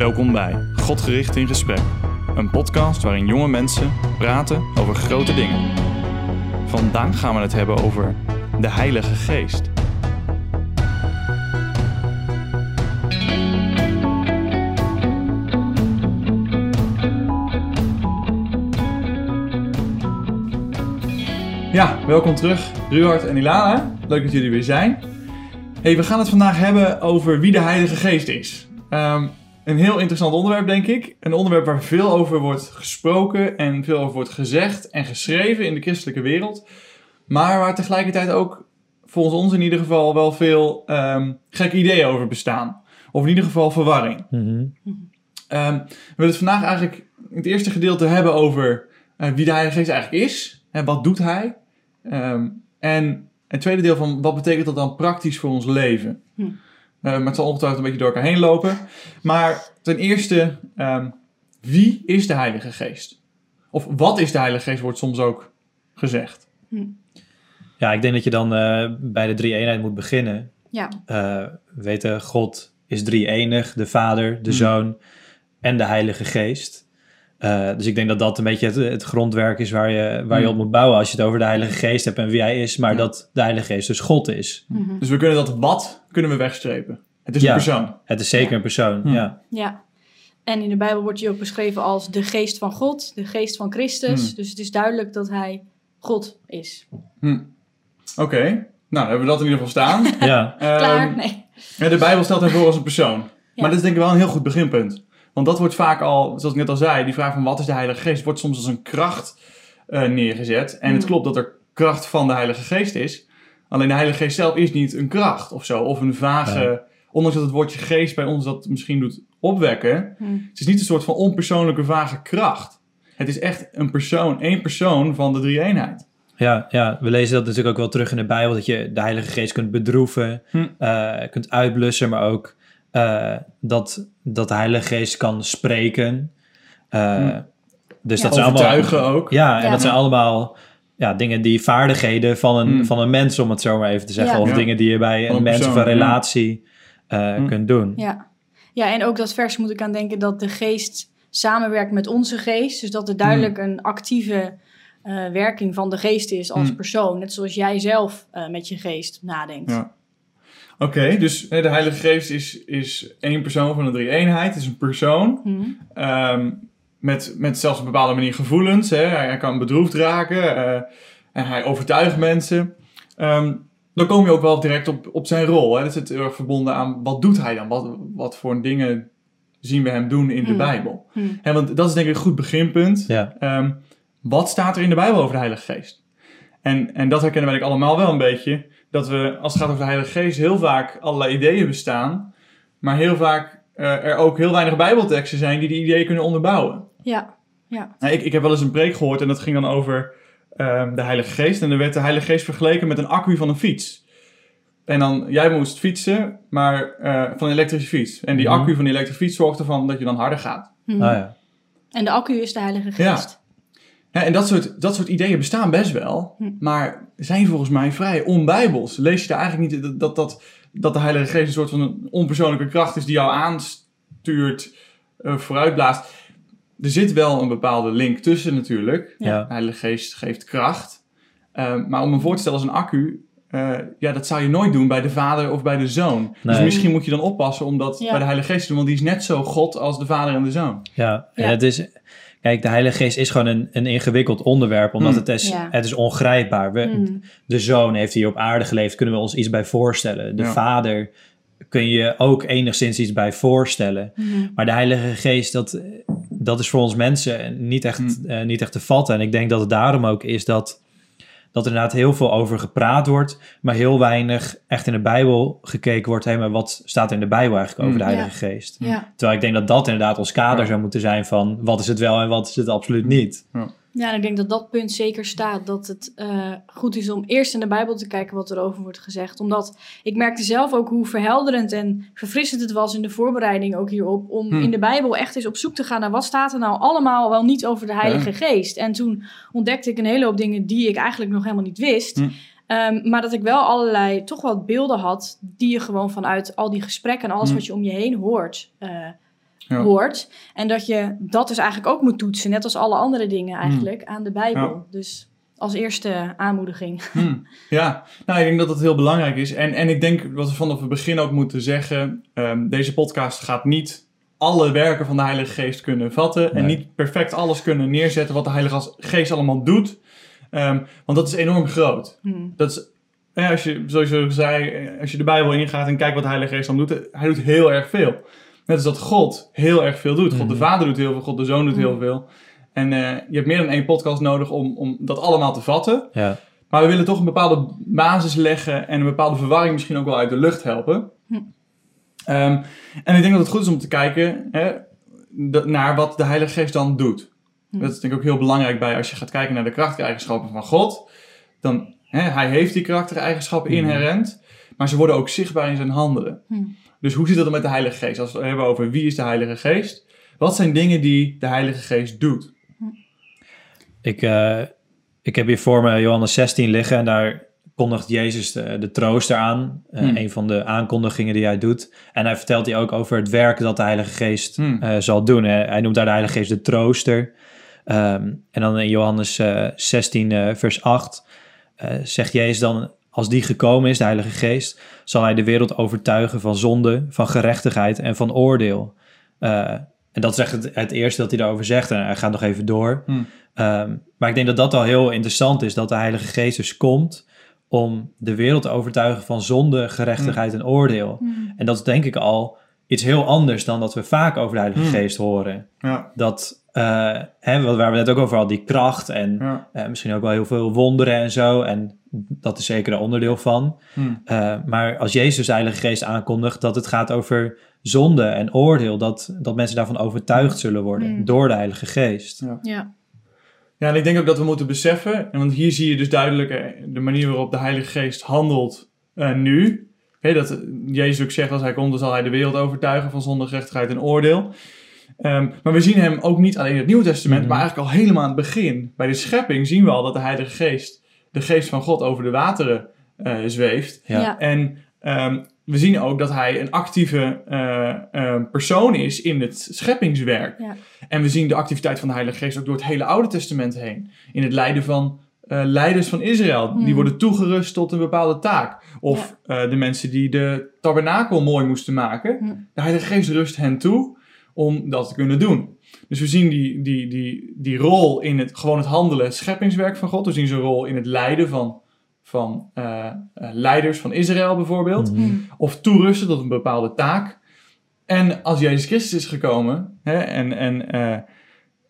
Welkom bij Godgericht in Gesprek, een podcast waarin jonge mensen praten over grote dingen. Vandaag gaan we het hebben over de Heilige Geest. Ja, welkom terug, Ruhard en Ilana. Leuk dat jullie weer zijn. Hey, we gaan het vandaag hebben over wie de Heilige Geest is. Ehm, een heel interessant onderwerp, denk ik. Een onderwerp waar veel over wordt gesproken en veel over wordt gezegd en geschreven in de christelijke wereld. Maar waar tegelijkertijd ook, volgens ons in ieder geval, wel veel um, gekke ideeën over bestaan. Of in ieder geval verwarring. Mhm. Ehm, we willen het vandaag eigenlijk in het eerste gedeelte hebben over eh, wie de Heilige Geest eigenlijk is. En wat doet hij? Ehm, en het tweede deel van wat betekent dat dan praktisch voor ons leven? Hm. Eh, maar het zal ongetwijfeld een beetje door elkaar heen lopen. Maar ten eerste, ehm, wie is de Heilige Geest? Of wat is de Heilige Geest, wordt soms ook gezegd. Ja, ik denk dat je dan eh, bij de drie eenheid moet beginnen. Ja, Eh, we weten, God is drie enig, de Vader, de Hmm. Zoon en de Heilige Geest. Eh, dus ik denk dat dat een beetje het, het grondwerk is waar je, waar je Hmm. op moet bouwen als je het over de Heilige Geest hebt en wie hij is, maar Ja. dat de Heilige Geest dus God is. Mhm. Dus we kunnen dat wat kunnen we wegstrepen. Het is Ja. een persoon. Het is zeker Ja. een persoon, Hmm. ja. ja. En in de Bijbel wordt hij ook beschreven als de geest van God, de geest van Christus. Hmm. Dus het is duidelijk dat hij God is. Hm. Oké, nou dan hebben we dat in ieder geval staan. ja. Ehm, Klaar? Nee. Ja, de Bijbel stelt hem voor als een persoon. Ja. Maar dat is denk ik wel een heel goed beginpunt. Want dat wordt vaak al, zoals ik net al zei, die vraag van wat is de Heilige Geest, wordt soms als een kracht eh, neergezet. En het Mm. klopt dat er kracht van de Heilige Geest is. Alleen de Heilige Geest zelf is niet een kracht of zo. Of een vage, Nee. ondanks dat het woordje geest bij ons dat misschien doet opwekken. Hm. Het is niet een soort van onpersoonlijke vage kracht. Het is echt een persoon, één persoon van de drie eenheid. Ja, ja, we lezen dat natuurlijk ook wel terug in de Bijbel, dat je de Heilige Geest kunt bedroeven, Hm. eh, kunt uitblussen, maar ook eh, dat, dat de Heilige Geest kan spreken. Eh, Hm. Dus Ja. dat zijn allemaal... Overtuigen ook. Ja, en Ja. dat zijn allemaal ja, dingen die vaardigheden van een, Hm. van een mens, om het zo maar even te zeggen. Ja. Of Ja. dingen die je bij een een mens of een ja. relatie eh, Hm. kunt doen. Ja. ja, en ook dat vers moet ik aan denken dat de geest samenwerkt met onze geest. Dus dat er duidelijk een actieve eh, werking van de geest is als persoon. Net zoals jij zelf eh, met je geest nadenkt. Ja. Oké, dus de Heilige Geest is, is één persoon van de drie eenheid. Het is een persoon. Hm. Ehm, met, met zelfs op een bepaalde manier gevoelens. Hè. Hij, hij kan bedroefd raken eh, en hij overtuigt mensen. Ehm, dan kom je ook wel direct op, op zijn rol. Hè. Dat zit heel erg verbonden aan wat doet hij dan? Wat, wat voor dingen zien we hem doen in de Hmm. Bijbel? Hm. Hè, want dat is denk ik een goed beginpunt. Ja, Ehm, wat staat er in de Bijbel over de Heilige Geest? En, en dat herkennen wij allemaal wel een beetje. Dat we, als het gaat over de Heilige Geest, heel vaak allerlei ideeën bestaan. Maar heel vaak eh, er ook heel weinig Bijbelteksten zijn die die ideeën kunnen onderbouwen. Ja, ja. Nou, ik, ik heb wel eens een preek gehoord en dat ging dan over ehm, de Heilige Geest. En er werd de Heilige Geest vergeleken met een accu van een fiets. En dan, jij moest fietsen, maar eh, van een elektrische fiets. En die Mhm. accu van die elektrische fiets zorgt ervan dat je dan harder gaat. Hm. ah, ja. En de accu is de Heilige. Geest. Ja, en dat soort, dat soort ideeën bestaan best wel, Hm. maar zijn volgens mij vrij onbijbels. Lees je daar eigenlijk niet dat, dat, dat, dat de Heilige Geest een soort van een onpersoonlijke kracht is die jou aanstuurt, eh vooruitblaast. Er zit wel een bepaalde link tussen natuurlijk. Ja. Ja. De Heilige Geest geeft kracht. Eh, maar om hem voor te stellen als een accu, eh, ja, dat zou je nooit doen bij de vader of bij de zoon. Dus misschien moet je dan oppassen om dat Ja. bij de Heilige Geest te doen, want die is net zo God als de vader en de zoon. Ja, Ja. het is... Kijk, de Heilige Geest is gewoon een, een ingewikkeld onderwerp, omdat Hmm. het, is, Ja. het is ongrijpbaar. We, Hm. de zoon heeft hier op aarde geleefd, kunnen we ons iets bij voorstellen. De Ja. vader kun je ook enigszins iets bij voorstellen. Hm. Maar de Heilige Geest, dat, dat is voor ons mensen niet echt, eh, niet echt te vatten. En ik denk dat het daarom ook is dat, dat er inderdaad heel veel over gepraat wordt, maar heel weinig echt in de Bijbel gekeken wordt. Hé, maar wat staat er in de Bijbel eigenlijk over de Ja. Heilige Geest? Ja. Terwijl ik denk dat dat inderdaad ons kader Ja. zou moeten zijn van wat is het wel en wat is het absoluut niet. ja, en ik denk dat dat punt zeker staat. Dat het eh, goed is om eerst in de Bijbel te kijken wat er over wordt gezegd. Omdat ik merkte zelf ook hoe verhelderend en verfrissend het was in de voorbereiding ook hierop. Om Hm. in de Bijbel echt eens op zoek te gaan naar wat staat er nou allemaal wel niet over de Heilige Geest. En toen ontdekte ik een hele hoop dingen die ik eigenlijk nog helemaal niet wist. Hm. Ehm, maar dat ik wel allerlei toch wat beelden had die je gewoon vanuit al die gesprekken en alles Hm. wat je om je heen hoort. eh, Ja. hoort. En dat je dat dus eigenlijk ook moet toetsen, net als alle andere dingen eigenlijk, aan de Bijbel. Hmm. Ja. Dus als eerste aanmoediging. Hmm. Ja, nou, ik denk dat dat heel belangrijk is. En, en ik denk wat we vanaf het begin ook moeten zeggen: ehm, deze podcast gaat niet alle werken van de Heilige Geest kunnen vatten. En niet perfect alles kunnen neerzetten wat de Heilige Geest allemaal doet. Ehm, want dat is enorm groot. Hmm. Dat is, als je, zoals je zei, eh, als je de Bijbel ingaat en kijkt wat de Heilige Geest dan doet, eh, hij doet heel erg veel. Net als dat God heel erg veel doet. God de Mhm. Vader doet heel veel, God de Zoon doet heel Mhm. veel. En eh, je hebt meer dan één podcast nodig om, om dat allemaal te vatten. Ja. Maar we willen toch een bepaalde basis leggen en een bepaalde verwarring misschien ook wel uit de lucht helpen. Hm. Ehm, en ik denk dat het goed is om te kijken hè, naar wat de Heilige Geest dan doet. Hm. Dat is denk ik ook heel belangrijk bij als je gaat kijken naar de karaktereigenschappen van God. Dan, hè, hij heeft die karaktereigenschappen Mhm. inherent, maar ze worden ook zichtbaar in zijn handelen. Dus hoe zit het dan met de Heilige Geest? Als we het hebben over wie is de Heilige Geest, wat zijn dingen die de Heilige Geest doet? Ik, eh, ik heb hier voor me Johannes 16 liggen en daar kondigt Jezus de, de trooster aan. Eh, Hmm. Een van de aankondigingen die hij doet. En hij vertelt hier ook over het werk dat de Heilige Geest Hmm. eh, zal doen. Hij, hij noemt daar de Heilige Geest de trooster. Ehm, en dan in Johannes eh, 16 eh, vers 8 eh, zegt Jezus dan... Als die gekomen is, de Heilige Geest, zal hij de wereld overtuigen van zonde, van gerechtigheid en van oordeel. Eh, en dat is echt het, het eerste dat hij daarover zegt. En hij gaat nog even door. Hmm. Ehm, maar ik denk dat dat al heel interessant is, dat de Heilige Geest dus komt om de wereld te overtuigen van zonde, gerechtigheid en oordeel. Hmm. En dat is denk ik al iets heel anders dan dat we vaak over de Heilige Hmm. Geest horen. Ja, Dat, eh, hè, wat- waar we net ook over hadden, die kracht en ja. eh, misschien ook wel heel veel wonderen en zo. En dat is zeker een onderdeel van. Hm. Eh, maar als Jezus de Heilige Geest aankondigt dat het gaat over zonde en oordeel, dat, dat mensen daarvan overtuigd zullen worden Hmm. door de Heilige Geest. Ja. Ja. Ja, en ik denk ook dat we moeten beseffen, en want hier zie je dus duidelijk de manier waarop de Heilige Geest handelt eh, nu. Hè, dat Jezus ook zegt, als hij komt, dan zal hij de wereld overtuigen van zonde, gerechtigheid en oordeel. Ehm, maar we zien hem ook niet alleen in het Nieuwe Testament, Mhm. maar eigenlijk al helemaal aan het begin. Bij de schepping zien we al dat de Heilige Geest, de geest van God, over de wateren eh, zweeft. Ja. Ja. En ehm, we zien ook dat hij een actieve eh, eh, persoon is in het scheppingswerk. Ja. En we zien de activiteit van de Heilige Geest ook door het hele Oude Testament heen. In het leiden van eh, leiders van Israël. Die Hmm. worden toegerust tot een bepaalde taak. Of eh, de mensen die de tabernakel mooi moesten maken. Hmm. De Heilige Geest rust hen toe om dat te kunnen doen. Dus we zien die, die, die, die rol in het, gewoon het handelen, het scheppingswerk van God. We zien zijn rol in het leiden van, van eh, eh, leiders van Israël bijvoorbeeld. Mhm. Hmm. Of toerusten tot een bepaalde taak. En als Jezus Christus is gekomen hè, en, en, eh,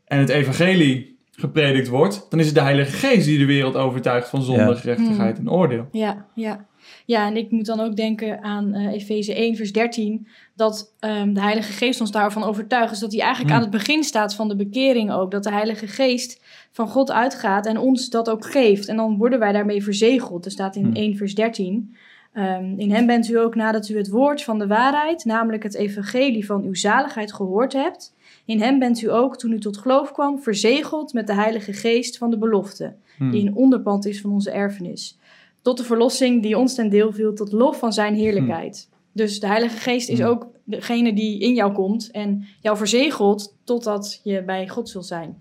en het evangelie gepredikt wordt, dan is het de Heilige Geest die de wereld overtuigt van zonde, Ja. gerechtigheid en oordeel. Ja, ja. Ja, en ik moet dan ook denken aan eh Efeze 1, vers 13, dat ehm, de Heilige Geest ons daarvan overtuigt. Dus dat hij eigenlijk Hmm. aan het begin staat van de bekering ook. Dat de Heilige Geest van God uitgaat en ons dat ook geeft. En dan worden wij daarmee verzegeld. Er staat in Hmm. 1, vers 13. ehm, in hem bent u ook nadat u het woord van de waarheid, namelijk het evangelie van uw zaligheid gehoord hebt. In hem bent u ook, toen u tot geloof kwam, verzegeld met de Heilige Geest van de belofte Hmm. die een onderpand is van onze erfenis. Tot de verlossing die ons ten deel viel, tot lof van zijn heerlijkheid. Dus de Heilige Geest is Hmm. ook degene die in jou komt en jou verzegelt totdat je bij God zult zijn.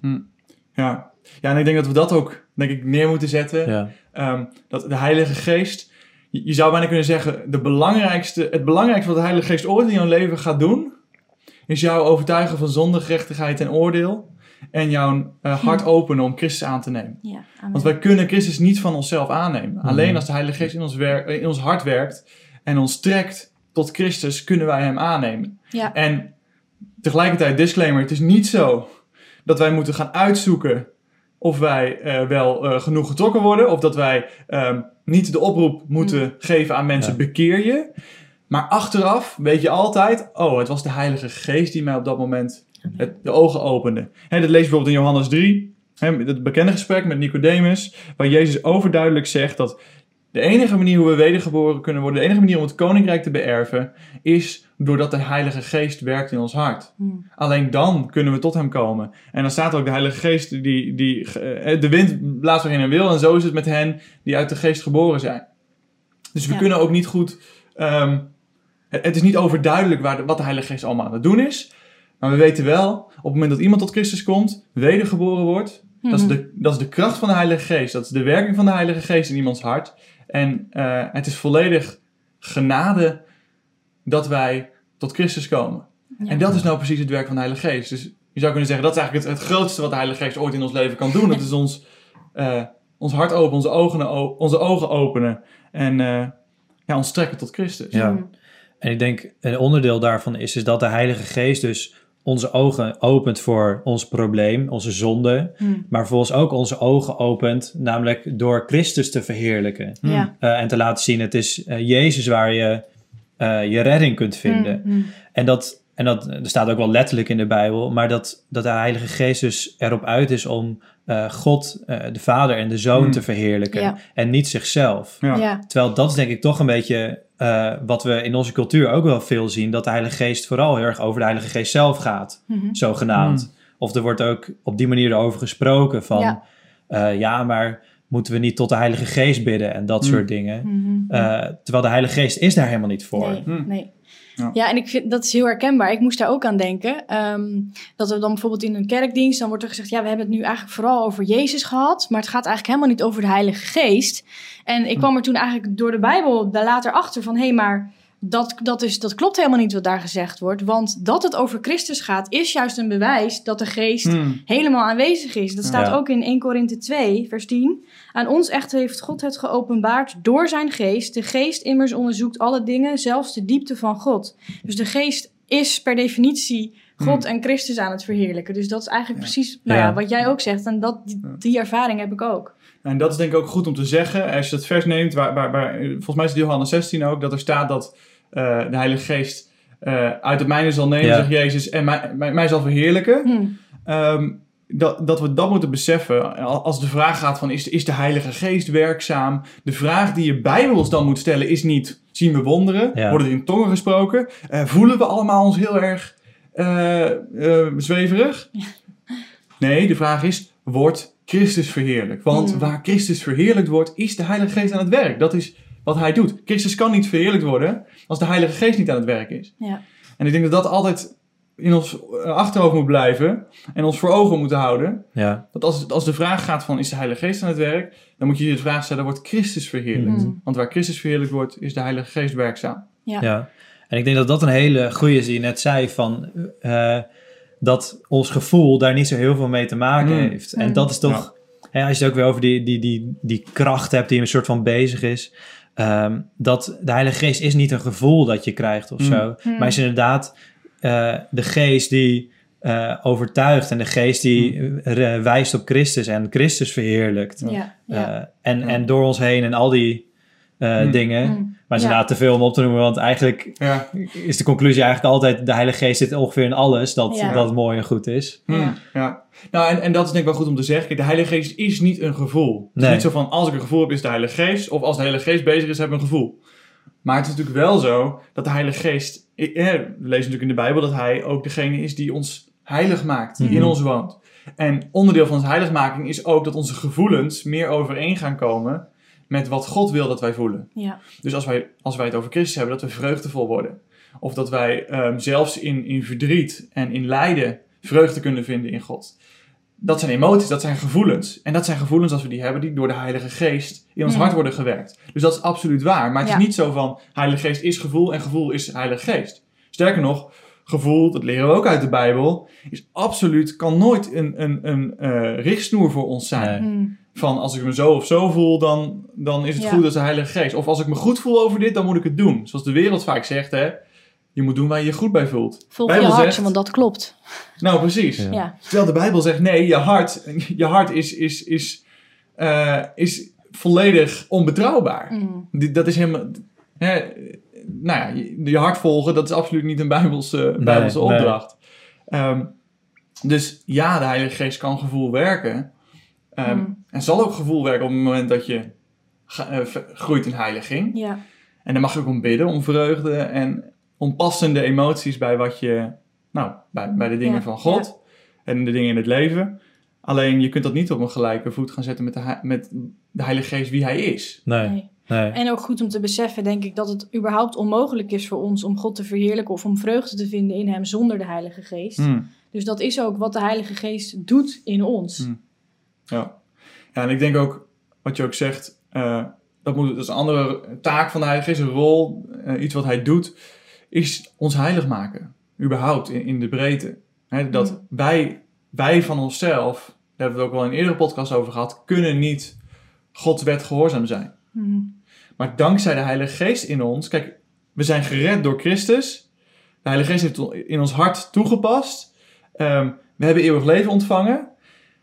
Ja. ja, en ik denk dat we dat ook denk ik, neer moeten zetten. Ja. Ehm, dat de Heilige Geest, je, je zou bijna kunnen zeggen, de belangrijkste, het belangrijkste wat de Heilige Geest ooit in jouw leven gaat doen, is jou overtuigen van zonde, gerechtigheid en oordeel. En jouw eh, hart openen om Christus aan te nemen. Ja. Want wij kunnen Christus niet van onszelf aannemen. Alleen als de Heilige Geest in ons, in ons hart werkt en ons trekt tot Christus, kunnen wij Hem aannemen. Ja. En tegelijkertijd, disclaimer, het is niet zo dat wij moeten gaan uitzoeken of wij eh, wel eh, genoeg getrokken worden. Of dat wij ehm, niet de oproep moeten geven aan mensen, Ja. bekeer je. Maar achteraf weet je altijd, oh, het was de Heilige Geest die mij op dat moment het, de ogen opende. Dat lees je bijvoorbeeld in Johannes 3, hè, het bekende gesprek met Nicodemus, waar Jezus overduidelijk zegt dat de enige manier hoe we wedergeboren kunnen worden, de enige manier om het koninkrijk te beërven, is doordat de Heilige Geest werkt in ons hart. Hmm. Alleen dan kunnen we tot hem komen. En dan staat ook de Heilige Geest, die, die, eh, de wind blaast waarin hij wil. En zo is het met hen die uit de Geest geboren zijn. Dus we Ja. kunnen ook niet goed... ehm, het, het is niet overduidelijk waar de- wat de Heilige Geest allemaal aan het doen is. Maar we weten wel, op het moment dat iemand tot Christus komt, wedergeboren wordt, dat, is Mhm. de, dat is de kracht van de Heilige Geest. Dat is de werking van de Heilige Geest in iemands hart. En eh, het is volledig genade dat wij tot Christus komen. Ja. En dat is nou precies het werk van de Heilige Geest. Dus je zou kunnen zeggen, dat is eigenlijk het, het grootste wat de Heilige Geest ooit in ons leven kan doen. Dat is ons, eh, ons hart openen, onze ogen, o- onze ogen openen en eh, ja, ons trekken tot Christus. Ja. Mhm. En ik denk een onderdeel daarvan is, is dat de Heilige Geest dus onze ogen opent voor ons probleem, onze zonde, Mhm. maar vervolgens ook onze ogen opent, namelijk door Christus te verheerlijken. Hmm. Eh, en te laten zien, het is eh, Jezus waar je eh, je redding kunt vinden. Mhm. En dat, en dat er staat ook wel letterlijk in de Bijbel, maar dat, dat de Heilige Geest dus erop uit is om eh, God, eh, de Vader en de Zoon Hmm. te verheerlijken Ja. en niet zichzelf. Ja. Ja. Terwijl dat is denk ik toch een beetje eh, wat we in onze cultuur ook wel veel zien, dat de Heilige Geest vooral heel erg over de Heilige Geest zelf gaat, Mhm. zogenaamd. Of er wordt ook op die manier erover gesproken van, Ja. ja, ja maar moeten we niet tot de Heilige Geest bidden en dat Hmm. soort dingen. Mhm. Eh, terwijl de Heilige Geest is daar helemaal niet voor. Nee, Hm. nee. Ja. Ja. en ik vind dat is heel herkenbaar. Ik moest daar ook aan denken. ehm, dat we dan bijvoorbeeld in een kerkdienst, dan wordt er gezegd: ja, we hebben het nu eigenlijk vooral over Jezus gehad, maar het gaat eigenlijk helemaal niet over de Heilige Geest. En ik Hm. kwam er toen eigenlijk door de Bijbel daar later achter van: hé, hey, maar dat, dat, is, dat klopt helemaal niet wat daar gezegd wordt. Want dat het over Christus gaat, is juist een bewijs dat de Geest Hmm. helemaal aanwezig is. Dat staat Ja. ook in 1 Korinthe 2, vers 10. Aan ons echter heeft God het geopenbaard door zijn geest. De geest immers onderzoekt alle dingen, zelfs de diepte van God. Dus de geest is per definitie God en Christus aan het verheerlijken. Dus dat is eigenlijk Ja. precies nou ja. Ja. wat jij ook zegt. En dat, die, die ervaring heb ik ook. En dat is denk ik ook goed om te zeggen. Als je het vers neemt, waar, waar, waar, volgens mij is het Johannes 16 ook, dat er staat dat eh, de Heilige Geest eh, uit het mijne zal nemen, Ja. zegt Jezus, en mij, mij, mij zal verheerlijken. Hm. Ehm, dat, dat we dat moeten beseffen. Als de vraag gaat van, is, is de Heilige Geest werkzaam? De vraag die je bijbels dan moet stellen is niet, zien we wonderen? Ja. Worden er in tongen gesproken? Eh, voelen we allemaal ons heel erg eh, eh, zweverig? Nee, de vraag is, wordt Christus verheerlijkt? Want Mm. waar Christus verheerlijkt wordt, is de Heilige Geest aan het werk. Dat is wat hij doet. Christus kan niet verheerlijkt worden als de Heilige Geest niet aan het werk is. Ja. En ik denk dat dat altijd in ons eh, achterhoofd moet blijven en ons voor ogen moeten houden. Ja, Dat als, als de vraag gaat van is de Heilige Geest aan het werk, dan moet je je de vraag stellen, wordt Christus verheerlijkt? Mm. Want waar Christus verheerlijkt wordt, is de Heilige Geest werkzaam. Ja. ja. En ik denk dat dat een hele goede is die je net zei van eh, dat ons gevoel daar niet zo heel veel mee te maken Mm. heeft. En Mm. dat is toch, hè, als je het ook weer over die, die, die, die kracht hebt die een soort van bezig is, ehm, dat de Heilige Geest is niet een gevoel dat je krijgt of Mm. zo, Mm. maar is inderdaad eh, de geest die eh, overtuigt en de geest die Mm. wijst op Christus en Christus verheerlijkt. Ja. Ja. Eh, en, Ja. en door ons heen en al die Mm. dingen. Maar het is Ja. inderdaad te veel om op te noemen, want eigenlijk Ja. is de conclusie eigenlijk altijd... de Heilige Geest zit ongeveer in alles dat, Ja. dat mooi en goed is. Hmm, Ja. ja. Nou, en, en dat is denk ik wel goed om te zeggen. Kijk, de Heilige Geest is niet een gevoel. Het is Nee. niet zo van, als ik een gevoel heb, is de Heilige Geest. Of als de Heilige Geest bezig is, heb ik een gevoel. Maar het is natuurlijk wel zo dat de Heilige Geest... eh, we lezen natuurlijk in de Bijbel dat Hij ook degene is die ons heilig maakt. Die Mhm. in ons woont. En onderdeel van zijn heiligmaking is ook dat onze gevoelens meer overeen gaan komen... met wat God wil dat wij voelen. Ja. Dus als wij, als wij het over Christus hebben, dat we vreugdevol worden. Of dat wij ehm, zelfs in, in verdriet en in lijden vreugde kunnen vinden in God. Dat zijn emoties, dat zijn gevoelens. En dat zijn gevoelens, als we die hebben, die door de Heilige Geest in ons Ja. hart worden gewerkt. Dus dat is absoluut waar. Maar het Ja. is niet zo van, Heilige Geest is gevoel en gevoel is Heilige Geest. Sterker nog, gevoel, dat leren we ook uit de Bijbel, is absoluut, kan nooit een, een, een eh, richtsnoer voor ons zijn Nee. Van als ik me zo of zo voel, dan, dan is het Ja. goed als de Heilige Geest. Of als ik me goed voel over dit, dan moet ik het doen. Zoals de wereld vaak zegt, hè. Je moet doen waar je je goed bij voelt. Volg Bijbel je hart, zegt- want dat klopt. Nou, precies. Ja. Ja. Terwijl de Bijbel zegt, nee, je hart, je hart is, is, is, eh, is volledig onbetrouwbaar. Die- Dat is helemaal... Hè, nou ja, je, je hart volgen, dat is absoluut niet een Bijbelse, Bijbelse nee. opdracht. Ehm, dus ja, de Heilige Geest kan gevoel werken. Ehm, Mm. En zal ook gevoel werken op het moment dat je ga- eh, groeit in heiliging. Ja. En dan mag je ook om bidden, om vreugde en om passende emoties bij wat je... Nou, bij, bij de dingen Ja, van God en de dingen in het leven. Alleen je kunt dat niet op een gelijke voet gaan zetten met de, met de Heilige Geest wie hij is. Nee. Nee. Nee. En ook goed om te beseffen, denk ik, dat het überhaupt onmogelijk is voor ons om God te verheerlijken of om vreugde te vinden in Hem zonder de Heilige Geest. Hmm. Dus dat is ook wat de Heilige Geest doet in ons. Hmm. Ja. ja, en ik denk ook, wat je ook zegt, eh, dat, moet, dat is een andere taak van de Heilige Geest, een rol, eh, iets wat hij doet, is ons heilig maken. Überhaupt, in, in de breedte. Dat Mm. wij, wij van onszelf, daar hebben we het ook wel in een eerdere podcast over gehad, kunnen niet Gods wet gehoorzaam zijn. Hmm. Maar dankzij de Heilige Geest in ons, kijk, we zijn gered door Christus. De Heilige Geest heeft in ons hart toegepast. Ehm, we hebben eeuwig leven ontvangen.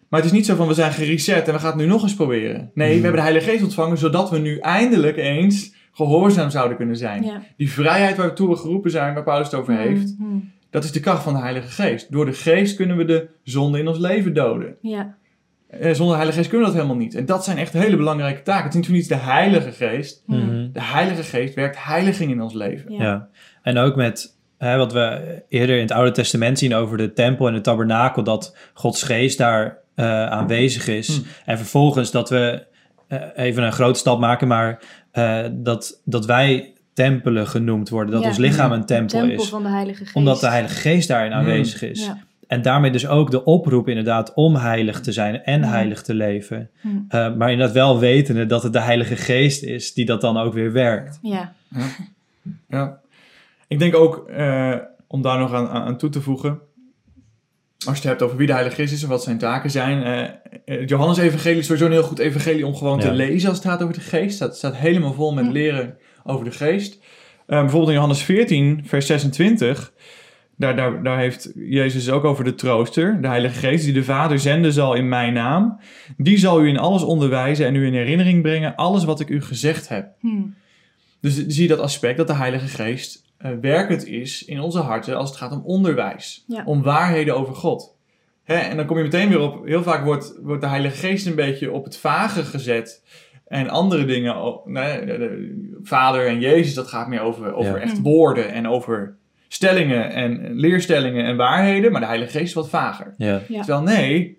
Maar het is niet zo van we zijn gereset en we gaan het nu nog eens proberen. Nee, Hmm. we hebben de Heilige Geest ontvangen zodat we nu eindelijk eens gehoorzaam zouden kunnen zijn. Ja. Die vrijheid waartoe we geroepen zijn, waar Paulus het over heeft, Hmm. dat is de kracht van de Heilige Geest. Door de Geest kunnen we de zonde in ons leven doden. Ja. Eh, zonder de Heilige Geest kunnen we dat helemaal niet. En dat zijn echt hele belangrijke taken. Het is niet voor niets de Heilige Geest. Hmm. De Heilige Geest werkt heiliging in ons leven. Ja. Ja. En ook met hè, wat we eerder in het Oude Testament zien over de tempel en de tabernakel, dat Gods geest daar eh, aanwezig is. Hmm. En vervolgens dat we eh, even een grote stap maken, maar eh, dat, dat wij tempelen genoemd worden, dat Ja. ons lichaam een tempel, Tempel is. van de Heilige Geest. Omdat de Heilige Geest daarin Hmm. aanwezig is. Ja. En daarmee dus ook de oproep inderdaad om heilig te zijn en heilig te leven. Hmm. Eh, maar inderdaad wel wetende dat het de Heilige Geest is die dat dan ook weer werkt. Ja. Ja. Ik denk ook, eh, om daar nog aan aan toe te voegen, als je het hebt over wie de Heilige Geest is en wat zijn taken zijn. eh, het Johannes-evangelie is sowieso een heel goed evangelie om gewoon Ja. te lezen als het gaat over de geest. Het staat helemaal vol met Hm. leren over de geest. Eh, bijvoorbeeld in Johannes 14, vers 26, daar, daar, daar heeft Jezus ook over de trooster, de Heilige Geest, die de Vader zenden zal in mijn naam. Die zal u in alles onderwijzen en u in herinnering brengen, alles wat ik u gezegd heb. Hmm. Dus zie je dat aspect dat de Heilige Geest eh, werkend is in onze harten als het gaat om onderwijs. Ja. Om waarheden over God. Hè, en dan kom je meteen weer op, heel vaak wordt, wordt de Heilige Geest een beetje op het vage gezet. En andere dingen, oh, nee, de- de- Vader en Jezus, dat gaat meer over, over Ja. echt woorden en over stellingen en leerstellingen en waarheden. Maar de Heilige Geest is wat vager. Ja. Ja. Terwijl nee,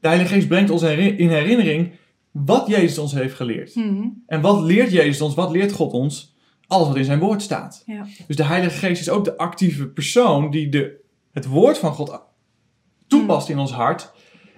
de Heilige Geest brengt ons in herinnering wat Jezus ons heeft geleerd. Hmm. En wat leert Jezus ons? Wat leert God ons? Alles wat in zijn woord staat. Ja. Dus de Heilige Geest is ook de actieve persoon die de, het woord van God toepast in ons hart.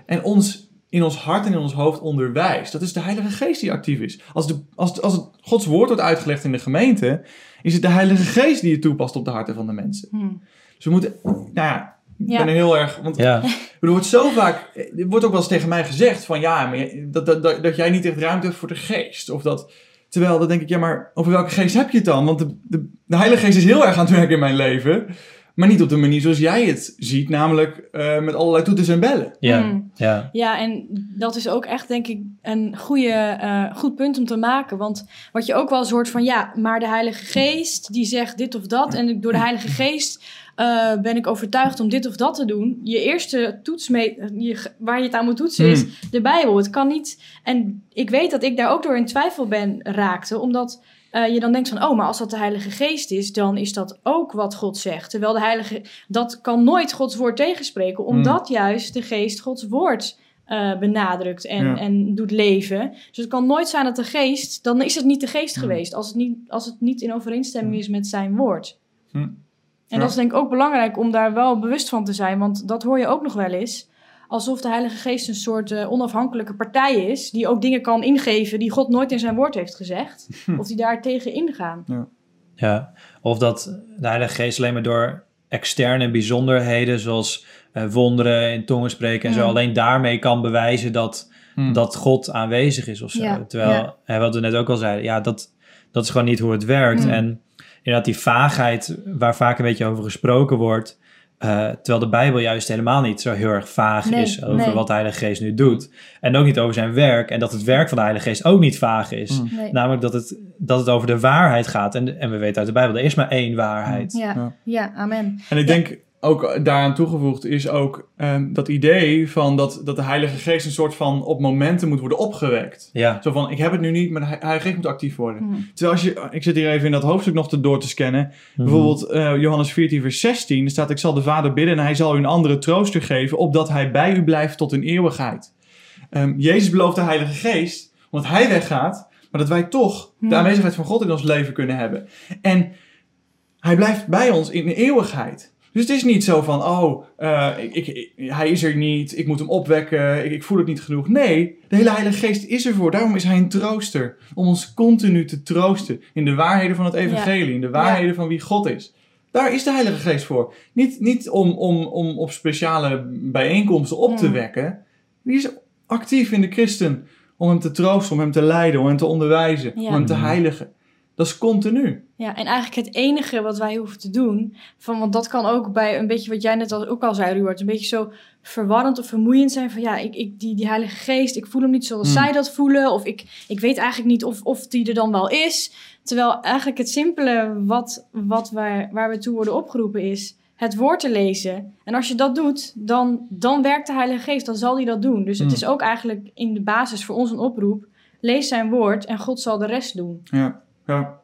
En ons in ons hart en in ons hoofd onderwijst. Dat is de Heilige Geest die actief is. Als, de, als, als het Gods woord wordt uitgelegd in de gemeente, is het de Heilige Geest die het toepast op de harten van de mensen. Hmm. Dus we moeten, nou ja, ik Ja. ben er heel erg, want Ja. er wordt zo vaak, er wordt ook wel eens tegen mij gezegd van ja, maar dat, dat, dat, dat jij niet echt ruimte hebt voor de geest. Of dat, terwijl dan denk ik, ja, maar over welke geest heb je het dan? Want de, de, de Heilige Geest is heel erg aan het werken in mijn leven. Maar niet op de manier zoals jij het ziet, namelijk eh, met allerlei toeters en bellen. Ja. Hmm. Ja. Ja, en dat is ook echt, denk ik, een goede, eh, goed punt om te maken. Want wat je ook wel eens hoort van, ja, maar de Heilige Geest, die zegt dit of dat. En door de Heilige Geest eh, ben ik overtuigd om dit of dat te doen. Je eerste toets mee, je, waar je het aan moet toetsen is Hmm. de Bijbel. Het kan niet. En ik weet dat ik daar ook door in twijfel ben raakte, omdat eh, je dan denkt van, oh, maar als dat de Heilige Geest is, dan is dat ook wat God zegt. Terwijl de Heilige, dat kan nooit Gods woord tegenspreken, omdat juist de Geest Gods woord eh, benadrukt en, Ja. en doet leven. Dus het kan nooit zijn dat de Geest, dan is het niet de Geest Hmm. geweest, als het niet, als het niet in overeenstemming is met zijn woord. En Ja. dat is denk ik ook belangrijk om daar wel bewust van te zijn, want dat hoor je ook nog wel eens. Alsof de Heilige Geest een soort eh, onafhankelijke partij is, die ook dingen kan ingeven die God nooit in zijn woord heeft gezegd. Of die daar tegen ingaan. Ja, of dat de Heilige Geest alleen maar door externe bijzonderheden, zoals eh, wonderen in tongen spreken en zo, alleen daarmee kan bewijzen dat, Hmm. dat God aanwezig is of zo. Ja, Terwijl, ja. hè, wat we net ook al zeiden, ja, dat, dat is gewoon niet hoe het werkt. Mm. En inderdaad, die vaagheid waar vaak een beetje over gesproken wordt, eh, terwijl de Bijbel juist helemaal niet zo heel erg vaag Nee, is over nee. wat de Heilige Geest nu doet. En ook niet over zijn werk. En dat het werk van de Heilige Geest ook niet vaag is. Mm. Nee. Namelijk dat het, dat het over de waarheid gaat. En, en we weten uit de Bijbel, er is maar één waarheid. Ja, Ja. ja, amen. En ik denk ook daaraan toegevoegd is ook ehm, dat idee van dat, dat de Heilige Geest een soort van op momenten moet worden opgewekt. Ja, Zo van, ik heb het nu niet, maar de Heilige Geest moet actief worden. Hm. Terwijl als je, ik zit hier even in dat hoofdstuk nog te door te scannen. Bijvoorbeeld eh, Johannes 14 vers 16, er staat, ik zal de Vader bidden en hij zal u een andere trooster geven, opdat hij bij u blijft tot in eeuwigheid. Ehm, Jezus belooft de Heilige Geest, omdat hij weggaat, Maar dat wij toch de Ja. aanwezigheid van God in ons leven kunnen hebben. En hij blijft bij ons in de eeuwigheid. Dus het is niet zo van, oh, eh, ik, ik, hij is er niet, ik moet hem opwekken, ik, ik voel het niet genoeg. Nee, de hele Heilige Geest is ervoor. Daarom is hij een trooster. Om ons continu te troosten in de waarheden van het evangelie, in de waarheden van wie God is. Daar is de Heilige Geest voor. Niet, niet om, om, om op speciale bijeenkomsten op te wekken. Die is actief in de christen om hem te troosten, om hem te leiden, om hem te onderwijzen, om hem te heiligen. Dat is continu. Ja, en eigenlijk het enige wat wij hoeven te doen, van, want dat kan ook bij een beetje wat jij net al, ook al zei, Ruud, een beetje zo verwarrend of vermoeiend zijn van ja, ik, ik, die, die Heilige Geest, ik voel hem niet zoals Hmm. zij dat voelen, of ik, ik weet eigenlijk niet of, of die er dan wel is. Terwijl eigenlijk het simpele wat, wat wij, waar we toe worden opgeroepen is het woord te lezen. En als je dat doet, dan, dan werkt de Heilige Geest, dan zal hij dat doen. Dus het Hmm. is ook eigenlijk in de basis voor ons een oproep, lees zijn woord en God zal de rest doen. Ja. Ja.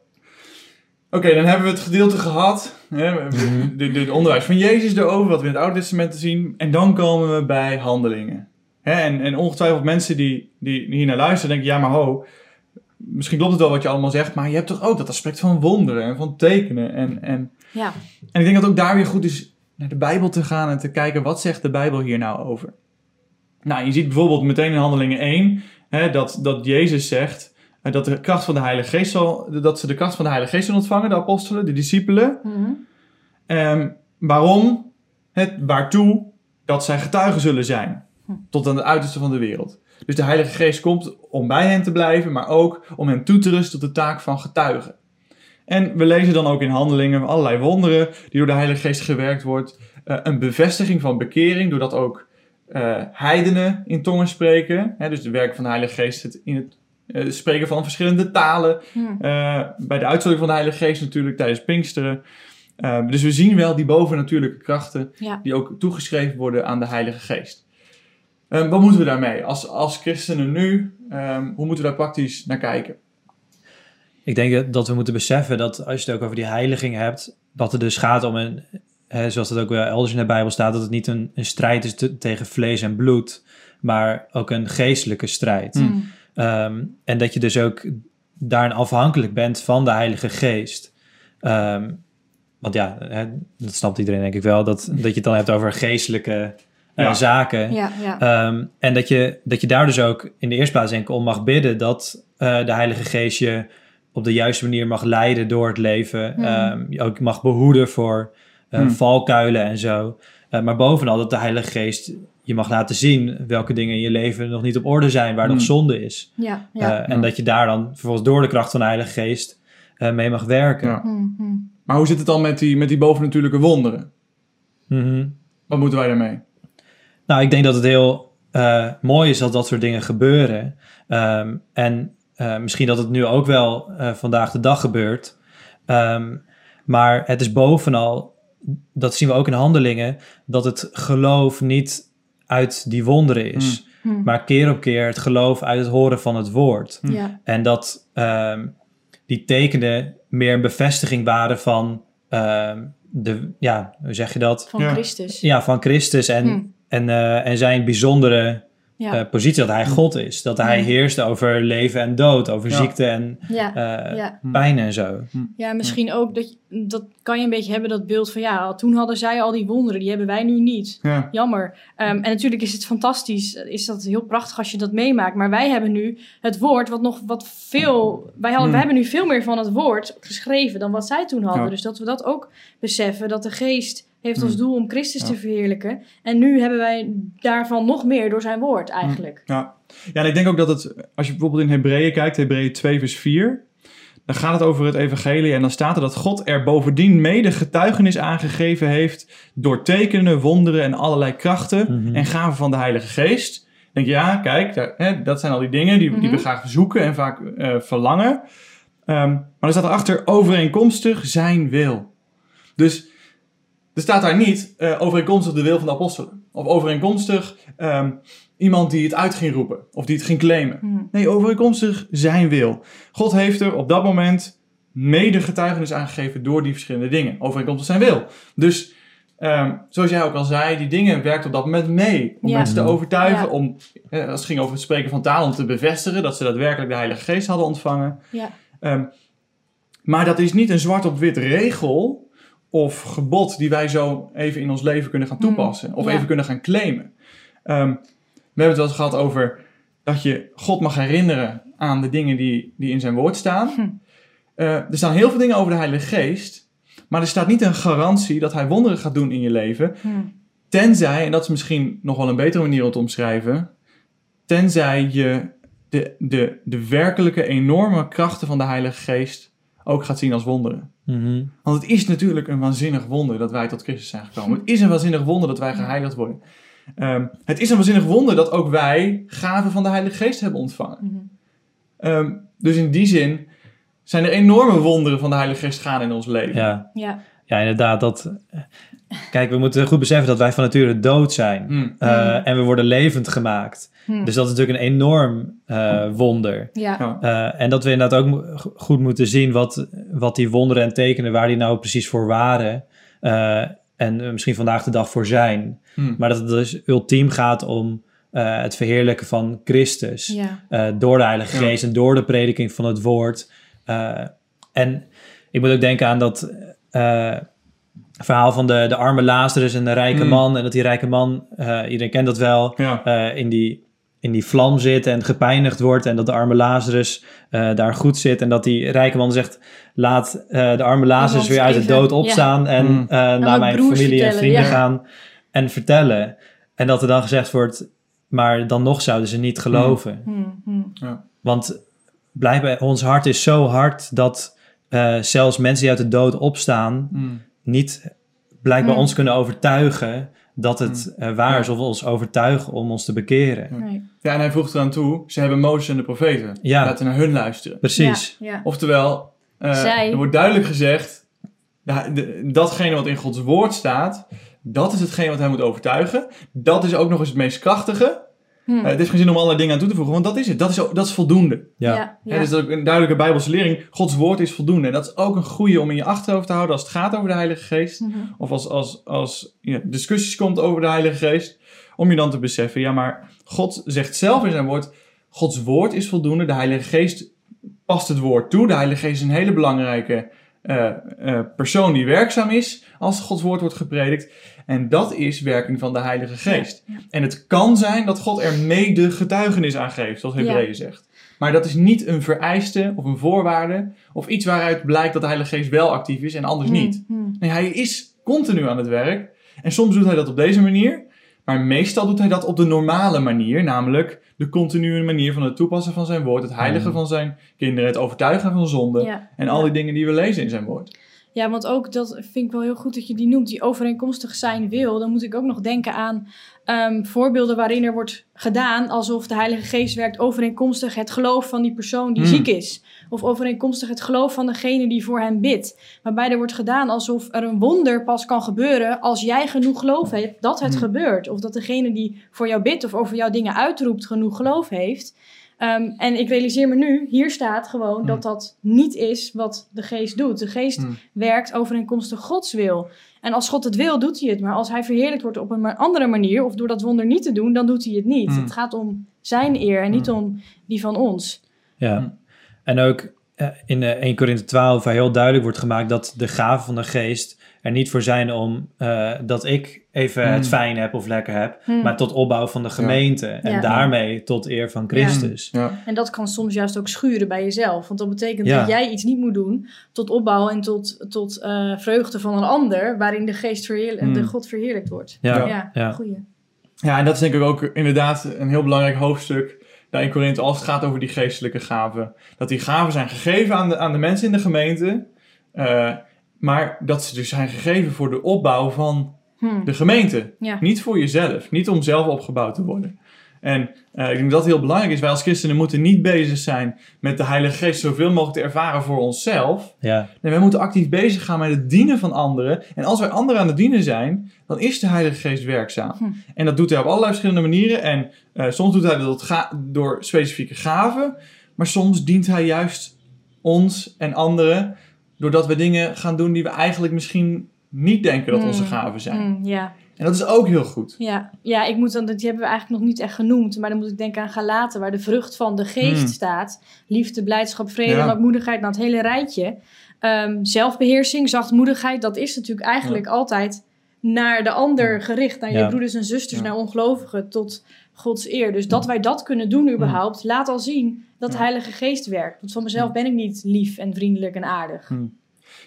Oké, dan hebben we het gedeelte gehad. Hè, we- Mhm. de, de, de onderwijs van Jezus erover, wat we in het Oude Testament te zien. En dan komen we bij handelingen. Hè, en, en ongetwijfeld mensen die, die hier naar luisteren denken, ja maar ho, misschien klopt het wel wat je allemaal zegt, maar je hebt toch ook dat aspect van wonderen en van tekenen. En, en, Ja, en ik denk dat ook daar weer goed is naar de Bijbel te gaan en te kijken, wat zegt de Bijbel hier nou over? Nou, je ziet bijvoorbeeld meteen in Handelingen 1, hè, dat, dat Jezus zegt dat de kracht van de Heilige Geest zal, dat ze de kracht van de Heilige Geest zullen ontvangen, de apostelen, de discipelen. Mhm. Ehm, waarom? Het, waartoe? Dat zij getuigen zullen zijn. Hm. Tot aan het uiterste van de wereld. Dus de Heilige Geest komt om bij hen te blijven, maar ook om hen toe te rusten tot de taak van getuigen. En we lezen dan ook in handelingen allerlei wonderen die door de Heilige Geest gewerkt wordt. Eh, een bevestiging van bekering, doordat ook eh, heidenen in tongen spreken. Hè, dus de werk van de Heilige Geest in het eh, spreken van verschillende talen. Hm. Eh, bij de uitstorting van de Heilige Geest natuurlijk tijdens Pinksteren. Eh, dus we zien wel die bovennatuurlijke krachten Ja. die ook toegeschreven worden aan de Heilige Geest. Eh, wat moeten we daarmee? Als, als christenen nu, ehm, hoe moeten we daar praktisch naar kijken? Ik denk dat- dat we moeten beseffen dat als je het ook over die heiliging hebt, dat het dus gaat om een, hè, zoals het ook wel elders in de Bijbel staat, dat het niet een, een strijd is te- tegen vlees en bloed, maar ook een geestelijke strijd. Hm. Mm. Ehm, en dat je dus ook daarin afhankelijk bent van de Heilige Geest. Ehm, want ja, hè, dat snapt iedereen denk ik wel, dat, dat je het dan hebt over geestelijke eh, Ja. zaken. Ja, ja. Ehm, en dat je, dat je daar dus ook in de eerste plaats denk ik om mag bidden dat eh, de Heilige Geest je op de juiste manier mag leiden door het leven. Hmm. Ehm, je ook mag behoeden voor eh, Hmm. valkuilen en zo. Eh, maar bovenal dat de Heilige Geest je mag laten zien welke dingen in je leven nog niet op orde zijn, waar nog zonde is. ja, ja. Eh, en Ja. dat je daar dan vervolgens door de kracht van de Heilige Geest eh, mee mag werken. Ja. Hm, hm. Maar hoe zit het dan met die, met die bovennatuurlijke wonderen? Mhm. Wat moeten wij daarmee? Nou, ik denk dat het heel eh, mooi is dat dat soort dingen gebeuren. Ehm, en eh, misschien dat het nu ook wel eh, vandaag de dag gebeurt. Ehm, maar het is bovenal, dat zien we ook in handelingen, dat het geloof niet uit die wonderen is. Hm. Maar keer op keer het geloof uit het horen van het woord. Hm. Ja, En dat ehm, die tekenen meer een bevestiging waren van ehm, de, ja, hoe zeg je dat? van Ja. Christus. Ja, van Christus en, Hm. en, eh, en zijn bijzondere Ja, eh, positie, dat hij God is. Dat hij Hm. heerst over leven en dood, over Ja. ziekte en ja, eh, ja. pijn en zo. ja, misschien ook dat, dat kan je een beetje hebben, dat beeld van ja, toen hadden zij al die wonderen, die hebben wij nu niet. Ja. Jammer. Ehm, en natuurlijk is het fantastisch, is dat heel prachtig als je dat meemaakt. Maar wij hebben nu het woord, wat nog wat veel. Wij, hadden, wij hebben nu veel meer van het woord geschreven dan wat zij toen hadden. Ja. Dus dat we dat ook beseffen, dat de geest heeft als Hmm. doel om Christus Ja. te verheerlijken. En nu hebben wij daarvan nog meer door zijn woord eigenlijk. Ja. ja, en ik denk ook dat het, als je bijvoorbeeld in Hebreeën kijkt, Hebreeën 2 vers 4, dan gaat het over het evangelie en dan staat er dat God er bovendien mede getuigenis aangegeven heeft door tekenen, wonderen en allerlei krachten Mhm. en gaven van de Heilige Geest. Dan denk je, ja, kijk, daar- hè, dat zijn al die dingen die, die we Mhm. graag zoeken en vaak eh, verlangen. Ehm, maar er staat erachter overeenkomstig zijn wil. Dus er staat daar niet eh, overeenkomstig de wil van de apostelen. Of overeenkomstig ehm, iemand die het uit ging roepen. Of die het ging claimen. Hm. Nee, overeenkomstig zijn wil. God heeft er op dat moment mede getuigenis aangegeven door die verschillende dingen. Overeenkomstig zijn wil. Dus ehm, zoals jij ook al zei, die dingen werkt op dat moment mee. Om Ja. mensen te overtuigen, Ja. om, eh, als het ging over het spreken van taal, om te bevestigen dat ze daadwerkelijk de Heilige Geest hadden ontvangen. Ja. Ehm, maar dat is niet een zwart op wit regel of gebod die wij zo even in ons leven kunnen gaan Hmm, toepassen. Of ja. even kunnen gaan claimen. Ehm, we hebben het wel eens gehad over dat je God mag herinneren aan de dingen die, die in zijn woord staan. Hm. Eh, er staan heel veel dingen over de Heilige Geest. Maar er staat niet een garantie dat hij wonderen gaat doen in je leven. Hm. Tenzij, en dat is misschien nog wel een betere manier om te omschrijven. Tenzij je de, de, de werkelijke enorme krachten van de Heilige Geest ook gaat zien als wonderen. Mhm. Want het is natuurlijk een waanzinnig wonder dat wij tot Christus zijn gekomen. Het is een waanzinnig wonder dat wij geheiligd worden. Ehm, het is een waanzinnig wonder dat ook wij gaven van de Heilige Geest hebben ontvangen. Mhm. Ehm, dus in die zin zijn er enorme wonderen van de Heilige Geest gaan in ons leven. Ja. Ja. ja, inderdaad. Dat, kijk, we moeten goed beseffen dat wij van nature dood zijn. Mm. Eh, En we worden levend gemaakt. Hm. Dus dat is natuurlijk een enorm eh, wonder. ja. Ja. Eh, en dat we inderdaad ook goed moeten zien wat, wat die wonderen en tekenen, waar die nou precies voor waren. eh, en misschien vandaag de dag voor zijn. Mm. Maar dat het dus ultiem gaat om eh, het verheerlijken van Christus. Ja. eh, door de Heilige Ja. Geest en door de prediking van het woord. Eh, en ik moet ook denken aan dat eh, verhaal van de, de arme Lazarus en de rijke Mm. man. En dat die rijke man, eh, iedereen kent dat wel, Ja. eh, in, die, in die vlam zit en gepijnigd wordt. En dat de arme Lazarus eh, daar goed zit. En dat die rijke man zegt, laat eh, de arme Lazarus weer uit de dood opstaan. En Mm. eh, naar mijn familie en vrienden ja. gaan en vertellen. En dat er dan gezegd wordt, maar dan nog zouden ze niet geloven. Hm, hm. Want blijkbaar, ons hart is zo hard dat eh, zelfs mensen die uit de dood opstaan, Mm. niet blijkbaar Hmm. ons kunnen overtuigen dat het eh, waar is, of ons overtuigen om ons te bekeren. Nee. Ja, en hij voegt eraan toe, ze hebben Mozes en de profeten. Ja. Laten we naar hun luisteren. Precies. Ja, ja. Oftewel, eh, Zij. er wordt duidelijk gezegd, de- datgene wat in Gods woord staat, dat is hetgene wat hij moet overtuigen. Dat is ook nog eens het meest krachtige. Hm. Eh, het heeft geen zin om allerlei dingen aan toe te voegen, want dat is het. Dat is, dat is voldoende. Ja. Ja, Ja, dus dat is ook een duidelijke Bijbelse lering. Gods woord is voldoende. En dat is ook een goede om in je achterhoofd te houden als het gaat over de Heilige Geest. Mhm. Of als, als, als ja, discussies komt over de Heilige Geest. Om je dan te beseffen, ja maar God zegt zelf in zijn woord. Gods woord is voldoende. De Heilige Geest past het woord toe. De Heilige Geest is een hele belangrijke eh, persoon die werkzaam is als Gods woord wordt gepredikt. En dat is werking van de Heilige Geest. Ja, ja. En het kan zijn dat God er mede getuigenis aan geeft, zoals Hebreeën zegt. Maar dat is niet een vereiste of een voorwaarde of iets waaruit blijkt dat de Heilige Geest wel actief is en anders Hm, niet. hm. Nee, hij is continu aan het werk. En soms doet hij dat op deze manier. Maar meestal doet hij dat op de normale manier. Namelijk de continue manier van het toepassen van zijn woord. Het heiligen Mm. van zijn kinderen. Het overtuigen van zonde. Ja. En al die dingen die we lezen in zijn woord. Ja, want ook dat vind ik wel heel goed dat je die noemt, die overeenkomstig zijn wil. Dan moet ik ook nog denken aan ehm, voorbeelden waarin er wordt gedaan alsof de Heilige Geest werkt overeenkomstig het geloof van die persoon die Hmm. ziek is. Of overeenkomstig het geloof van degene die voor hem bidt. Waarbij er wordt gedaan alsof er een wonder pas kan gebeuren als jij genoeg geloof hebt dat het Hmm. gebeurt. Of dat degene die voor jou bidt of over jouw dingen uitroept genoeg geloof heeft. Ehm, en ik realiseer me nu, hier staat gewoon Hmm. dat dat niet is wat de geest doet. De geest Hmm. werkt overeenkomstig Gods wil. En als God het wil, doet hij het. Maar als hij verheerlijkt wordt op een andere manier, of door dat wonder niet te doen, dan doet hij het niet. Mm. Het gaat om zijn eer en niet Mm. om die van ons. Ja. En ook eh, in eh, 1 Korinthe 12 waar heel duidelijk wordt gemaakt dat de gaven van de geest er niet voor zijn om eh, dat ik even Hmm. het fijn heb of lekker heb, Hmm. maar tot opbouw van de gemeente en Ja. daarmee tot eer van Christus. Ja. En dat kan soms juist ook schuren bij jezelf. Want dat betekent Ja. dat jij iets niet moet doen tot opbouw en tot, tot eh, vreugde van een ander, waarin de, geest verheerlijk, Mm. de God verheerlijkt wordt. Ja. ja, Ja. goeie. ja, en dat is denk ik ook inderdaad een heel belangrijk hoofdstuk. Daar in Korinthe als het gaat over die geestelijke gaven. Dat die gaven zijn gegeven aan de, aan de mensen in de gemeente. eh, maar dat ze dus zijn gegeven voor de opbouw van Hm. de gemeente. Ja. Niet voor jezelf. Niet om zelf opgebouwd te worden. En eh, ik denk dat dat heel belangrijk is. Wij als christenen moeten niet bezig zijn met de Heilige Geest zoveel mogelijk te ervaren voor onszelf. Ja. Nee, wij moeten actief bezig gaan met het dienen van anderen. En als wij anderen aan het dienen zijn, dan is de Heilige Geest werkzaam. Hm. En dat doet hij op allerlei verschillende manieren. En eh, soms doet hij dat door specifieke gaven. Maar soms dient hij juist ons en anderen doordat we dingen gaan doen die we eigenlijk misschien niet denken dat Mm. onze gaven zijn. Mm, ja. En dat is ook heel goed. Ja. ja, ik moet dan, die hebben we eigenlijk nog niet echt genoemd. Maar dan moet ik denken aan Galaten, waar de vrucht van de geest Hmm. staat. Liefde, blijdschap, vrede Ja. ootmoedigheid. Nou, het hele rijtje. Ehm, zelfbeheersing, zachtmoedigheid, dat is natuurlijk eigenlijk altijd naar de ander gericht. Naar je broeders en zusters, naar ongelovigen, tot Gods eer. Dus dat wij dat kunnen doen überhaupt, laat al zien dat de. Heilige Geest werkt. Want van mezelf ben ik niet lief en vriendelijk en aardig.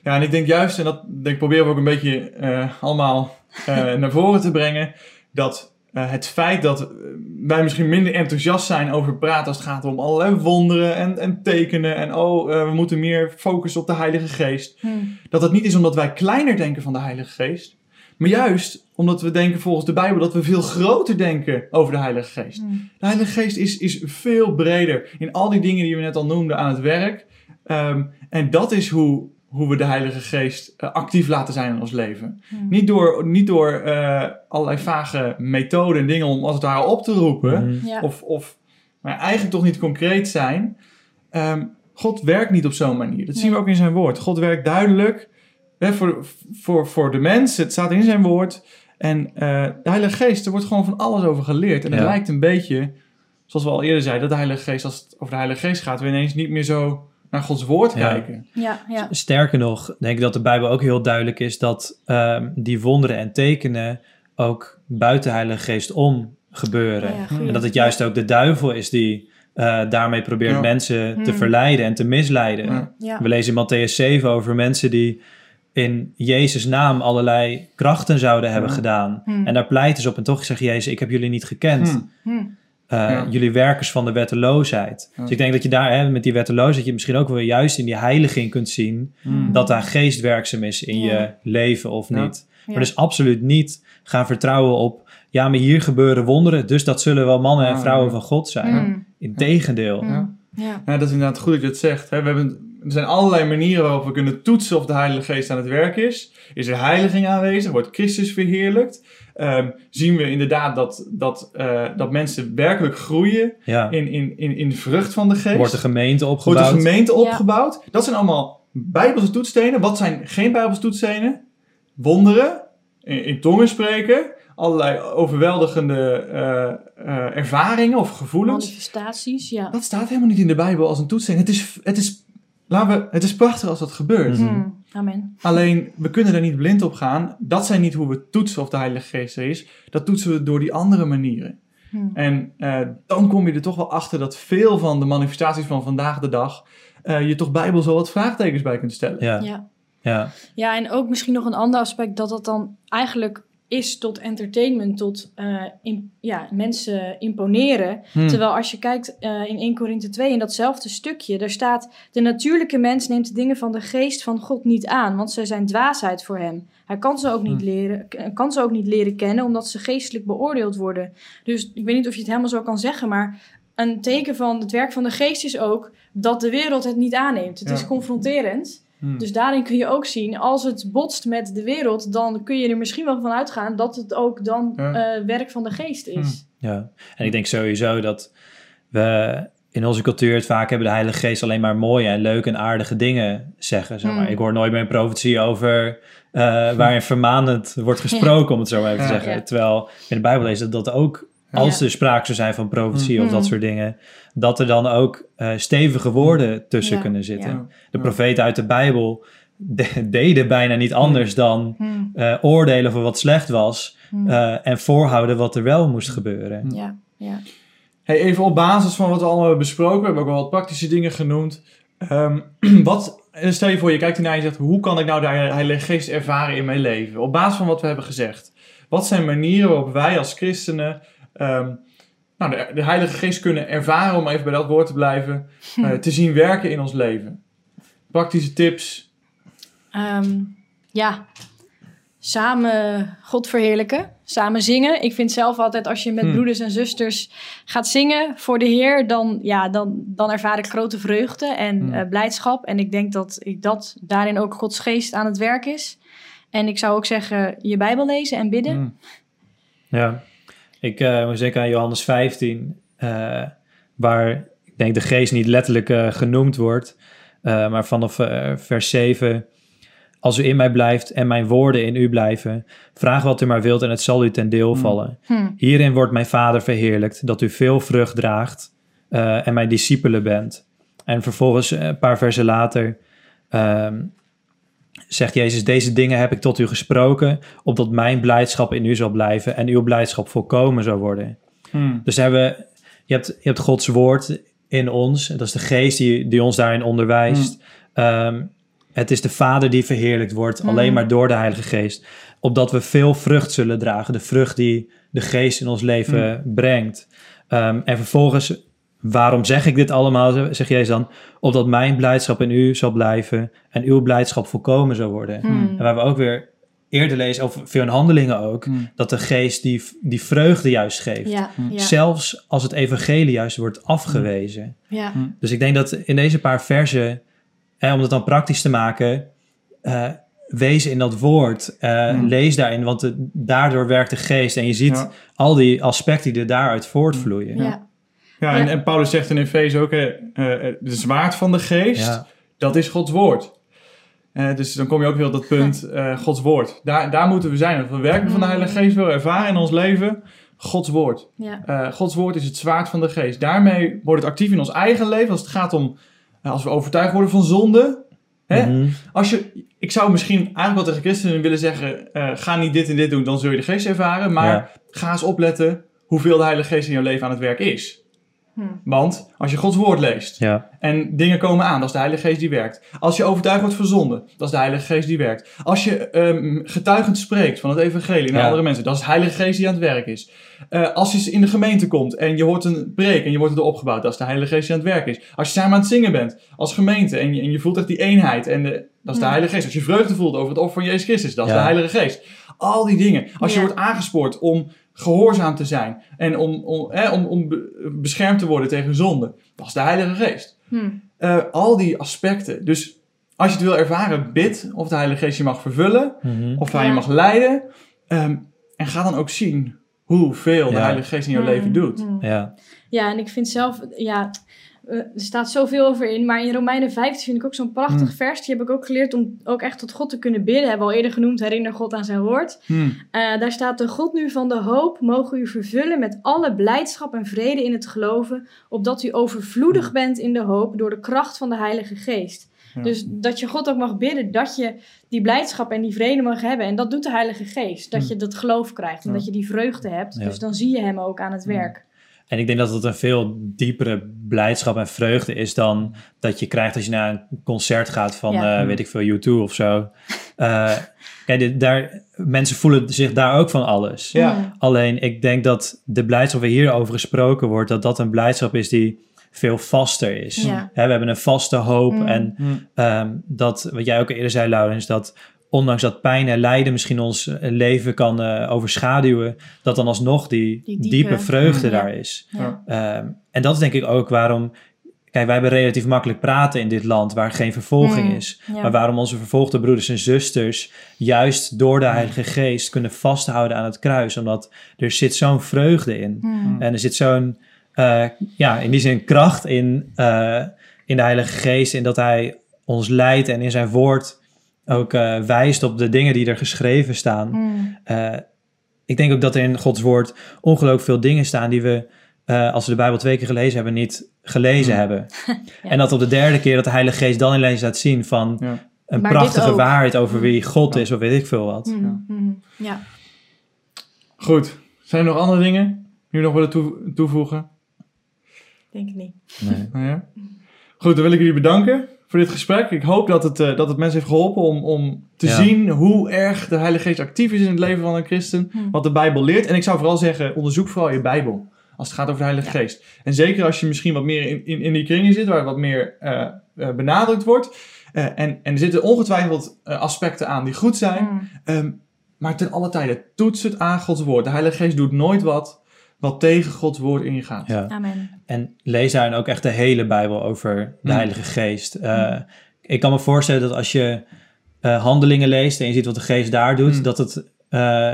Ja, en ik denk juist, en dat denk, proberen we ook een beetje eh, allemaal eh, naar voren te brengen, dat eh, het feit dat wij misschien minder enthousiast zijn over praten als het gaat om allerlei wonderen en, en tekenen en oh, we moeten meer focussen op de Heilige Geest. Hm. Dat het niet is omdat wij kleiner denken van de Heilige Geest, maar juist omdat we denken volgens de Bijbel dat we veel groter denken over de Heilige Geest. Hm. De Heilige Geest is, is veel breder in al die dingen die we net al noemden aan het werk. Ehm, en dat is hoe, hoe we de Heilige Geest eh, actief laten zijn in ons leven. Hm. Niet door, niet door eh, allerlei vage methoden en dingen om als het ware op te roepen. Ja. Of, of maar eigenlijk toch niet concreet zijn. Ehm, God werkt niet op zo'n manier. Dat zien we ook in zijn woord. God werkt duidelijk hè, voor, voor, voor de mens. Het staat in zijn woord. En eh, de Heilige Geest, er wordt gewoon van alles over geleerd. En het Ja. lijkt een beetje, zoals we al eerder zeiden, dat de Heilige Geest, als het over de Heilige Geest gaat, we ineens niet meer zo naar Gods woord Ja. kijken. ja, ja. Sterker nog, denk ik dat de Bijbel ook heel duidelijk is dat ehm, die wonderen en tekenen ook buiten de Heilige Geest om gebeuren. En dat het juist ook de duivel is die eh, daarmee probeert Ja. mensen te Hmm. verleiden en te misleiden. Ja. Ja. We lezen in Matthäus 7 over mensen die in Jezus' naam allerlei krachten zouden hebben Ja. gedaan. Hmm. En daar pleiten ze op en toch zegt Jezus, ik heb jullie niet gekend. Eh, Ja. Jullie werkers van de wetteloosheid. Ja. Dus ik denk dat je daar hè, met die wetteloosheid, je misschien ook wel juist in die heiliging kunt zien Hm. dat daar geest werkzaam is in Ja. je leven of niet. Ja. Maar dus absoluut niet gaan vertrouwen op, ja, maar hier gebeuren wonderen, dus dat zullen wel mannen en Ja, vrouwen ja. van God zijn. Hm. Integendeel. Ja. Ja. Ja, dat is inderdaad goed dat je het zegt. Hè. We hebben, er zijn allerlei manieren waarop we kunnen toetsen of de Heilige Geest aan het werk is. Is er heiliging aanwezig? Wordt Christus verheerlijkt? Ehm, zien we inderdaad dat, dat, eh, dat mensen werkelijk groeien Ja. in, in, in, in de vrucht van de geest? Wordt de gemeente Wordt opgebouwd. de gemeente Ja. opgebouwd? Dat zijn allemaal bijbelse toetsstenen. Wat zijn geen bijbelse toetsstenen? Wonderen, in, in tongen spreken, allerlei overweldigende eh, eh, ervaringen of gevoelens. Manifestaties, ja. Dat staat helemaal niet in de Bijbel als een toetssteen. Het is, het is, laten we, het is prachtig als dat gebeurt. Mhm. Hm. Amen. Alleen, we kunnen er niet blind op gaan. Dat zijn niet hoe we toetsen of de Heilige Geest er is. Dat toetsen we door die andere manieren. Hm. En eh, dan kom je er toch wel achter dat veel van de manifestaties van vandaag de dag... eh, je toch bijbels wel wat vraagtekens bij kunt stellen. Ja. Ja. Ja. ja, en ook misschien nog een ander aspect dat dat dan eigenlijk is tot entertainment, tot eh, in- ja, mensen imponeren. Hmm. Terwijl als je kijkt eh, in 1 Korinthe 2, in datzelfde stukje, daar staat... De natuurlijke mens neemt de dingen van de geest van God niet aan, want zij zijn dwaasheid voor hem. Hij kan ze ook niet, Hmm. leren, kan ze ook niet leren kennen, omdat ze geestelijk beoordeeld worden. Dus ik weet niet of je het helemaal zo kan zeggen, maar een teken van het werk van de geest is ook dat de wereld het niet aanneemt. Het Ja. is confronterend. Hmm. Dus daarin kun je ook zien, als het botst met de wereld, dan kun je er misschien wel van uitgaan dat het ook dan Ja. eh, werk van de geest is. Ja, en ik denk sowieso dat we in onze cultuur het vaak hebben de Heilige Geest alleen maar mooie en leuke en aardige dingen zeggen. Zeg maar. Mm. Ik hoor nooit meer een profetie over eh, waarin vermanend wordt gesproken, om het zo maar even te Ja. zeggen. Ja. Terwijl in de Bijbel is dat, dat ook, als Ja. er sprake zou zijn van profetie Mm. of dat soort dingen, dat er dan ook eh, stevige woorden tussen Ja. kunnen zitten. Ja. De profeten uit de Bijbel de- deden bijna niet anders dan Hm, eh, oordelen voor wat slecht was eh, en voorhouden wat er wel moest gebeuren. ja, ja. Hey, even op basis van wat we allemaal hebben besproken, we hebben ook wel wat praktische dingen genoemd. Ehm, wat, stel je voor, je kijkt hiernaar en je zegt, hoe kan ik nou de Heilige Geest ervaren in mijn leven? Op basis van wat we hebben gezegd. Wat zijn manieren waarop wij als christenen ehm, nou, de, de Heilige Geest kunnen ervaren, om even bij dat woord te blijven, eh, te zien werken in ons leven? Praktische tips. Ehm, ja, samen God verheerlijken, samen zingen. Ik vind zelf altijd als je met Hm. broeders en zusters gaat zingen voor de Heer, dan, ja, dan, dan ervaar ik grote vreugde en Hm. eh, blijdschap. En ik denk dat ik dat daarin ook Gods geest aan het werk is. En ik zou ook zeggen, je Bijbel lezen en bidden. Mm. Ja, ik moet denken aan Johannes 15, eh, waar ik denk de geest niet letterlijk eh, genoemd wordt, maar vanaf vers 7. als u in mij blijft en mijn woorden in u blijven, vraag wat u maar wilt en het zal u ten deel Hmm. vallen. Hm. Hierin wordt mijn Vader verheerlijkt, dat u veel vrucht draagt en mijn discipelen bent. En vervolgens, een paar versen later, ehm, zegt Jezus, deze dingen heb ik tot u gesproken, opdat mijn blijdschap in u zal blijven en uw blijdschap volkomen zal worden. Hmm. Dus hebben je, hebt, je hebt Gods woord in ons, dat is de geest die, die ons daarin onderwijst. Ehm, het is de Vader die verheerlijkt wordt, Mm. alleen maar door de Heilige Geest. Opdat we veel vrucht zullen dragen, de vrucht die de geest in ons leven brengt. Ehm, en vervolgens, waarom zeg ik dit allemaal, zeg Jezus dan? Opdat mijn blijdschap in u zal blijven en uw blijdschap volkomen zal worden. Hm. En waar we ook weer eerder lezen, of veel in handelingen ook, Hmm. dat de geest die, die vreugde juist geeft. Ja, ja, Zelfs als het evangelie juist wordt afgewezen. ja. Dus ik denk dat in deze paar versen, hè, om het dan praktisch te maken, eh, wees in dat woord, eh, lees daarin, want het- daardoor werkt de geest. En je ziet Ja. al die aspecten die er daaruit voortvloeien. ja. Ja, en, Paulus zegt in Efeze ook, eh, eh, de zwaard van de geest, Ja. dat is Gods woord. Eh, dus dan kom je ook weer op dat punt, eh, Gods woord. Daar, daar moeten we zijn. Als we werken van de Heilige Geest willen ervaren in ons leven, Gods woord. ja. Eh, Gods woord is het zwaard van de geest. Daarmee wordt het actief in ons eigen leven. Als het gaat om, als we overtuigd worden van zonde. Hè? Mhm. Als je, ik zou misschien eigenlijk wel tegen christenen willen zeggen, eh, ga niet dit en dit doen, dan zul je de geest ervaren. Maar Ja. ga eens opletten hoeveel de Heilige Geest in jouw leven aan het werk is. Hm. Want als je Gods woord leest Ja. en dingen komen aan, dat is de Heilige Geest die werkt. Als je overtuigd wordt van zonde, dat is de Heilige Geest die werkt. Als je ehm, getuigend spreekt van het evangelie naar Ja. andere mensen, dat is de Heilige Geest die aan het werk is. Eh, als je in de gemeente komt en je hoort een preek en je wordt erdoor opgebouwd, dat is de Heilige Geest die aan het werk is. Als je samen aan het zingen bent als gemeente en je, en je voelt echt die eenheid, en de, dat is de Ja. Heilige Geest. Als je vreugde voelt over het offer van Jezus Christus, dat is Ja. de Heilige Geest. Al die dingen. Als je wordt aangespoord om gehoorzaam te zijn en om, om, hè, om, om be- beschermd te worden tegen zonde, dat is de Heilige Geest. Hm. Eh, al die aspecten. Dus als je het wil ervaren, bid of de Heilige Geest je mag vervullen, Mhm. of hij Ja. je mag leiden. Ehm, en ga dan ook zien hoeveel de. Heilige Geest in jouw Hm. leven doet. Hm. Ja. Ja, en ik vind zelf, ja, eh, er staat zoveel over in. Maar in Romeinen 15 vind ik ook zo'n prachtig Hmm. vers. Die heb ik ook geleerd om ook echt tot God te kunnen bidden. Hebben we al eerder genoemd, herinner God aan zijn woord. Hm. Eh, daar staat, de God nu van de hoop mogen u vervullen met alle blijdschap en vrede in het geloven. Opdat u overvloedig bent in de hoop door de kracht van de Heilige Geest. Ja. Dus dat je God ook mag bidden, dat je die blijdschap en die vrede mag hebben. En dat doet de Heilige Geest. Dat Hmm. je dat geloof krijgt en Ja. dat je die vreugde hebt. Ja. Dus dan zie je hem ook aan het werk. En ik denk dat het een veel diepere blijdschap en vreugde is dan dat je krijgt als je naar een concert gaat van, Ja. eh, weet ik veel, U2 of zo. Eh, kijk, daar, mensen voelen zich daar ook van alles. Ja. Alleen ik denk dat de blijdschap waar hierover gesproken wordt, dat dat een blijdschap is die veel vaster is. Ja. Hè, we hebben een vaste hoop Mm. en Hm. ehm, dat, wat jij ook eerder zei, Laurens, dat ondanks dat pijn en lijden misschien ons eh, leven kan eh, overschaduwen, dat dan alsnog die, Die diepe, diepe- vreugde Ja. daar is. Ja. Ehm, en dat is denk ik ook waarom, kijk, wij hebben relatief makkelijk praten in dit land waar geen vervolging Mm, is. ja. Maar waarom onze vervolgde broeders en zusters juist door de Heilige Geest kunnen vasthouden aan het kruis. Omdat er zit zo'n vreugde in. En er zit zo'n, eh, ja, in die zin kracht in, eh, in de Heilige Geest. In dat Hij ons leidt en in zijn woord ook eh, wijst op de dingen die er geschreven staan. Hmm. Eh, ik denk ook dat er in Gods woord ongelooflijk veel dingen staan die we, eh, als we de Bijbel twee keer gelezen hebben, niet gelezen Mm. hebben. Ja. En dat op de derde keer dat de Heilige Geest dan ineens laat zien van Ja. een Maar prachtige waarheid over wie God Ja. is of weet ik veel wat. Hmm. Hmm. Ja. Goed. Zijn er nog andere dingen die we nog willen toe- toevoegen? denk ik niet. Nee. Nou ja. Goed, dan wil ik jullie bedanken voor dit gesprek. Ik hoop dat het, eh, dat het mensen heeft geholpen om, om te Ja. zien hoe erg de Heilige Geest actief is in het leven van een christen. Hmm. Wat de Bijbel leert. En ik zou vooral zeggen, onderzoek vooral je Bijbel. Als het gaat over de Heilige Ja. Geest. En zeker als je misschien wat meer in, in, in die kringen zit, waar wat meer eh, eh, benadrukt wordt. Eh, en, en er zitten ongetwijfeld aspecten aan die goed zijn. Hmm. Ehm, maar ten alle tijde toets het aan Gods woord. De Heilige Geest doet nooit wat wat tegen Gods woord ingaat. Ja. Amen. En lees daarin ook echt de hele Bijbel over de Mm. Heilige Geest. Eh, Ik kan me voorstellen dat als je eh, handelingen leest en je ziet wat de Geest daar doet, Mm. dat het, eh,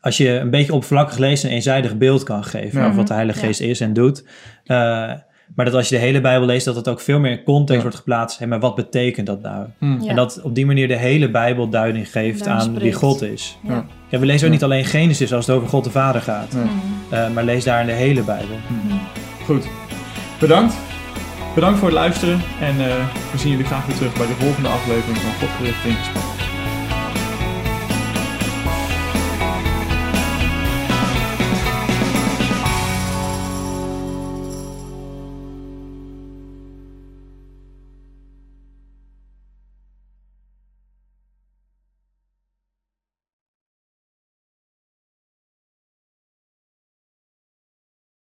als je een beetje oppervlakkig leest, een eenzijdig beeld kan geven Ja. over wat de Heilige ja. Geest is en doet. Eh, Maar dat als je de hele Bijbel leest, dat het ook veel meer in context Ja. wordt geplaatst. Hé, maar wat betekent dat nou? Hm. Ja. En dat op die manier de hele Bijbel duiding geeft aan wie. God is. Ja. Ja, we lezen ook Ja. niet alleen Genesis als het over God de Vader gaat. Ja. Mm. Eh, maar lees daar in de hele Bijbel. Goed. Bedankt. Bedankt voor het luisteren. En eh, we zien jullie graag weer terug bij de volgende aflevering van God gericht in gesprek.